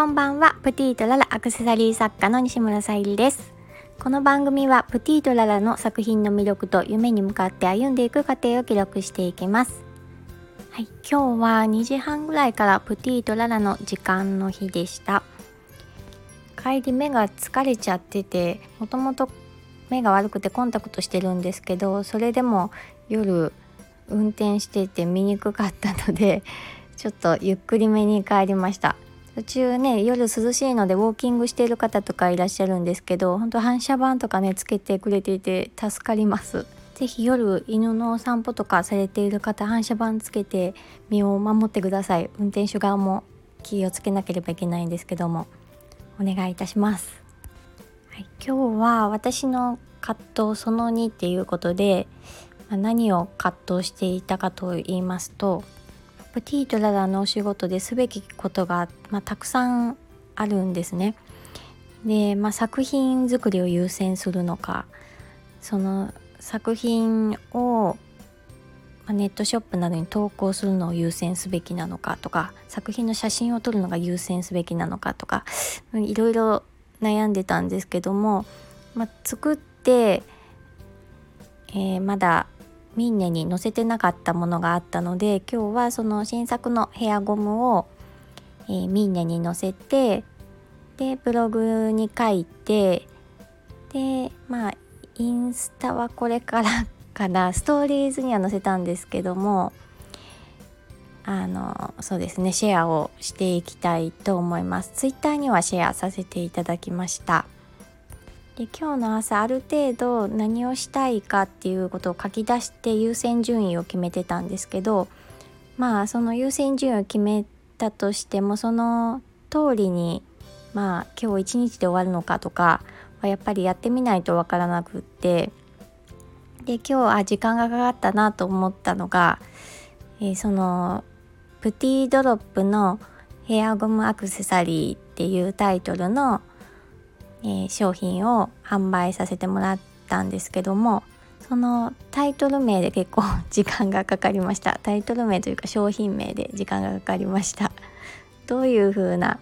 こんばんは。プティートララアクセサリー作家の西村さゆりです。この番組はプティートララの作品の魅力と夢に向かって歩んでいく過程を記録していきます。はい、今日は2時半ぐらいからプティートララの時間の日でした。帰り目が疲れちゃっててもともと目が悪くてコンタクトしてるんですけどそれでも夜運転してて見にくかったのでちょっとゆっくりめに帰りました。途中ね夜涼しいのでウォーキングしている方とかいらっしゃるんですけど本当反射板とかねつけてくれていて助かります。是非夜犬のお散歩とかされている方反射板つけて身を守ってください。運転手側も気をつけなければいけないんですけども。お願いいたします、はい、今日は私の葛藤その2っていうことで、ま、何を葛藤していたかと言いますとプティートララのお仕事ですべきことが、まあ、たくさんあるんですね。で、まあ、作品作りを優先するのかその作品をネットショップなどに投稿するのを優先すべきなのかとか作品の写真を撮るのが優先すべきなのかとかいろいろ悩んでたんですけども、まあ、作って、えー、まだミンネに載せてなかったものがあったので今日はその新作のヘアゴムを、えー、ミンネに載せてでブログに書いてでまあインスタはこれからかな。ストーリーズには載せたんですけどもあのそうですねシェアをしていきたいと思います。ツイッターにはシェアさせていただきました。で今日の朝ある程度何をしたいかっていうことを書き出して優先順位を決めてたんですけどまあその優先順位を決めたとしてもその通りにまあ今日一日で終わるのかとかはやっぱりやってみないとわからなくってで今日あ時間がかかったなと思ったのが、えー、そのプティドロップのヘアゴムアクセサリーっていうタイトルのえー、商品を販売させてもらったんですけどもそのタイトル名で結構 時間がかかりました。タイトル名というか商品名で時間がかかりました。どういう風な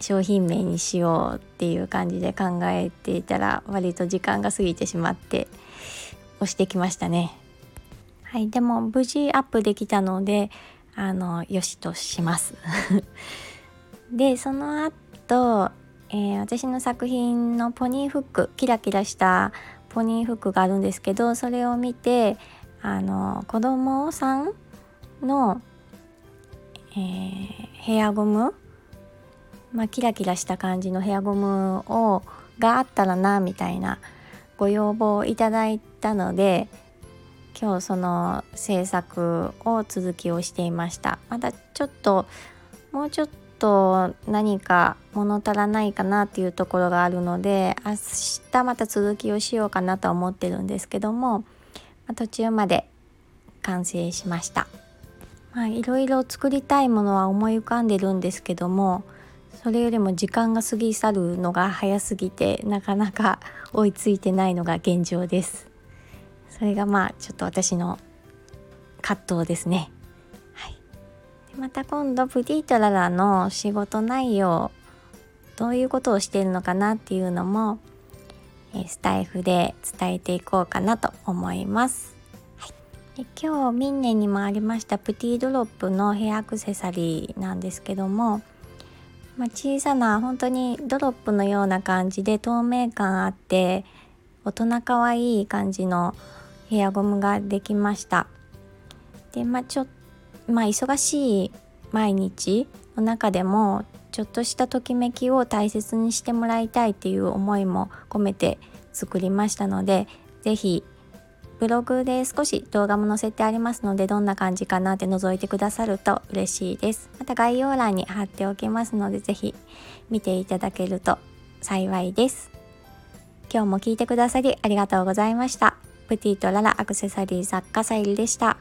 商品名にしようっていう感じで考えていたら割と時間が過ぎてしまって押してきましたね。はいでも無事アップできたのであのよしとします。でその後えー、私の作品のポニーフックキラキラしたポニーフックがあるんですけどそれを見てあの子供さんの、えー、ヘアゴム、まあ、キラキラした感じのヘアゴムをがあったらなみたいなご要望をいただいたので今日その制作を続きをしていました。まだちょっともうちょっと何か物足らないかなっていうところがあるので明日また続きをしようかなと思ってるんですけども、ま途中まで完成しました。まあ、いろいろ作りたいものは思い浮かんでるんですけどもそれよりも時間が過ぎ去るのが早すぎてなかなか追いついてないのが現状です。それがまあちょっと私の葛藤ですね。また今度プティトララの仕事内容どういうことをしているのかなっていうのもスタイフで伝えていこうかなと思います。はい、で今日ミンネにもありましたプティドロップのヘアアクセサリーなんですけども、まあ、小さな本当にドロップのような感じで透明感あって大人かわいい感じのヘアゴムができました。でまあちょっまあ忙しい毎日の中でもちょっとしたときめきを大切にしてもらいたいっていう思いも込めて作りましたので是非ブログで少し動画も載せてありますのでどんな感じかなって覗いてくださると嬉しいです。また概要欄に貼っておきますので是非見ていただけると幸いです。今日も聞いてくださりありがとうございました。プティとララアクセサリー作家さゆりでした。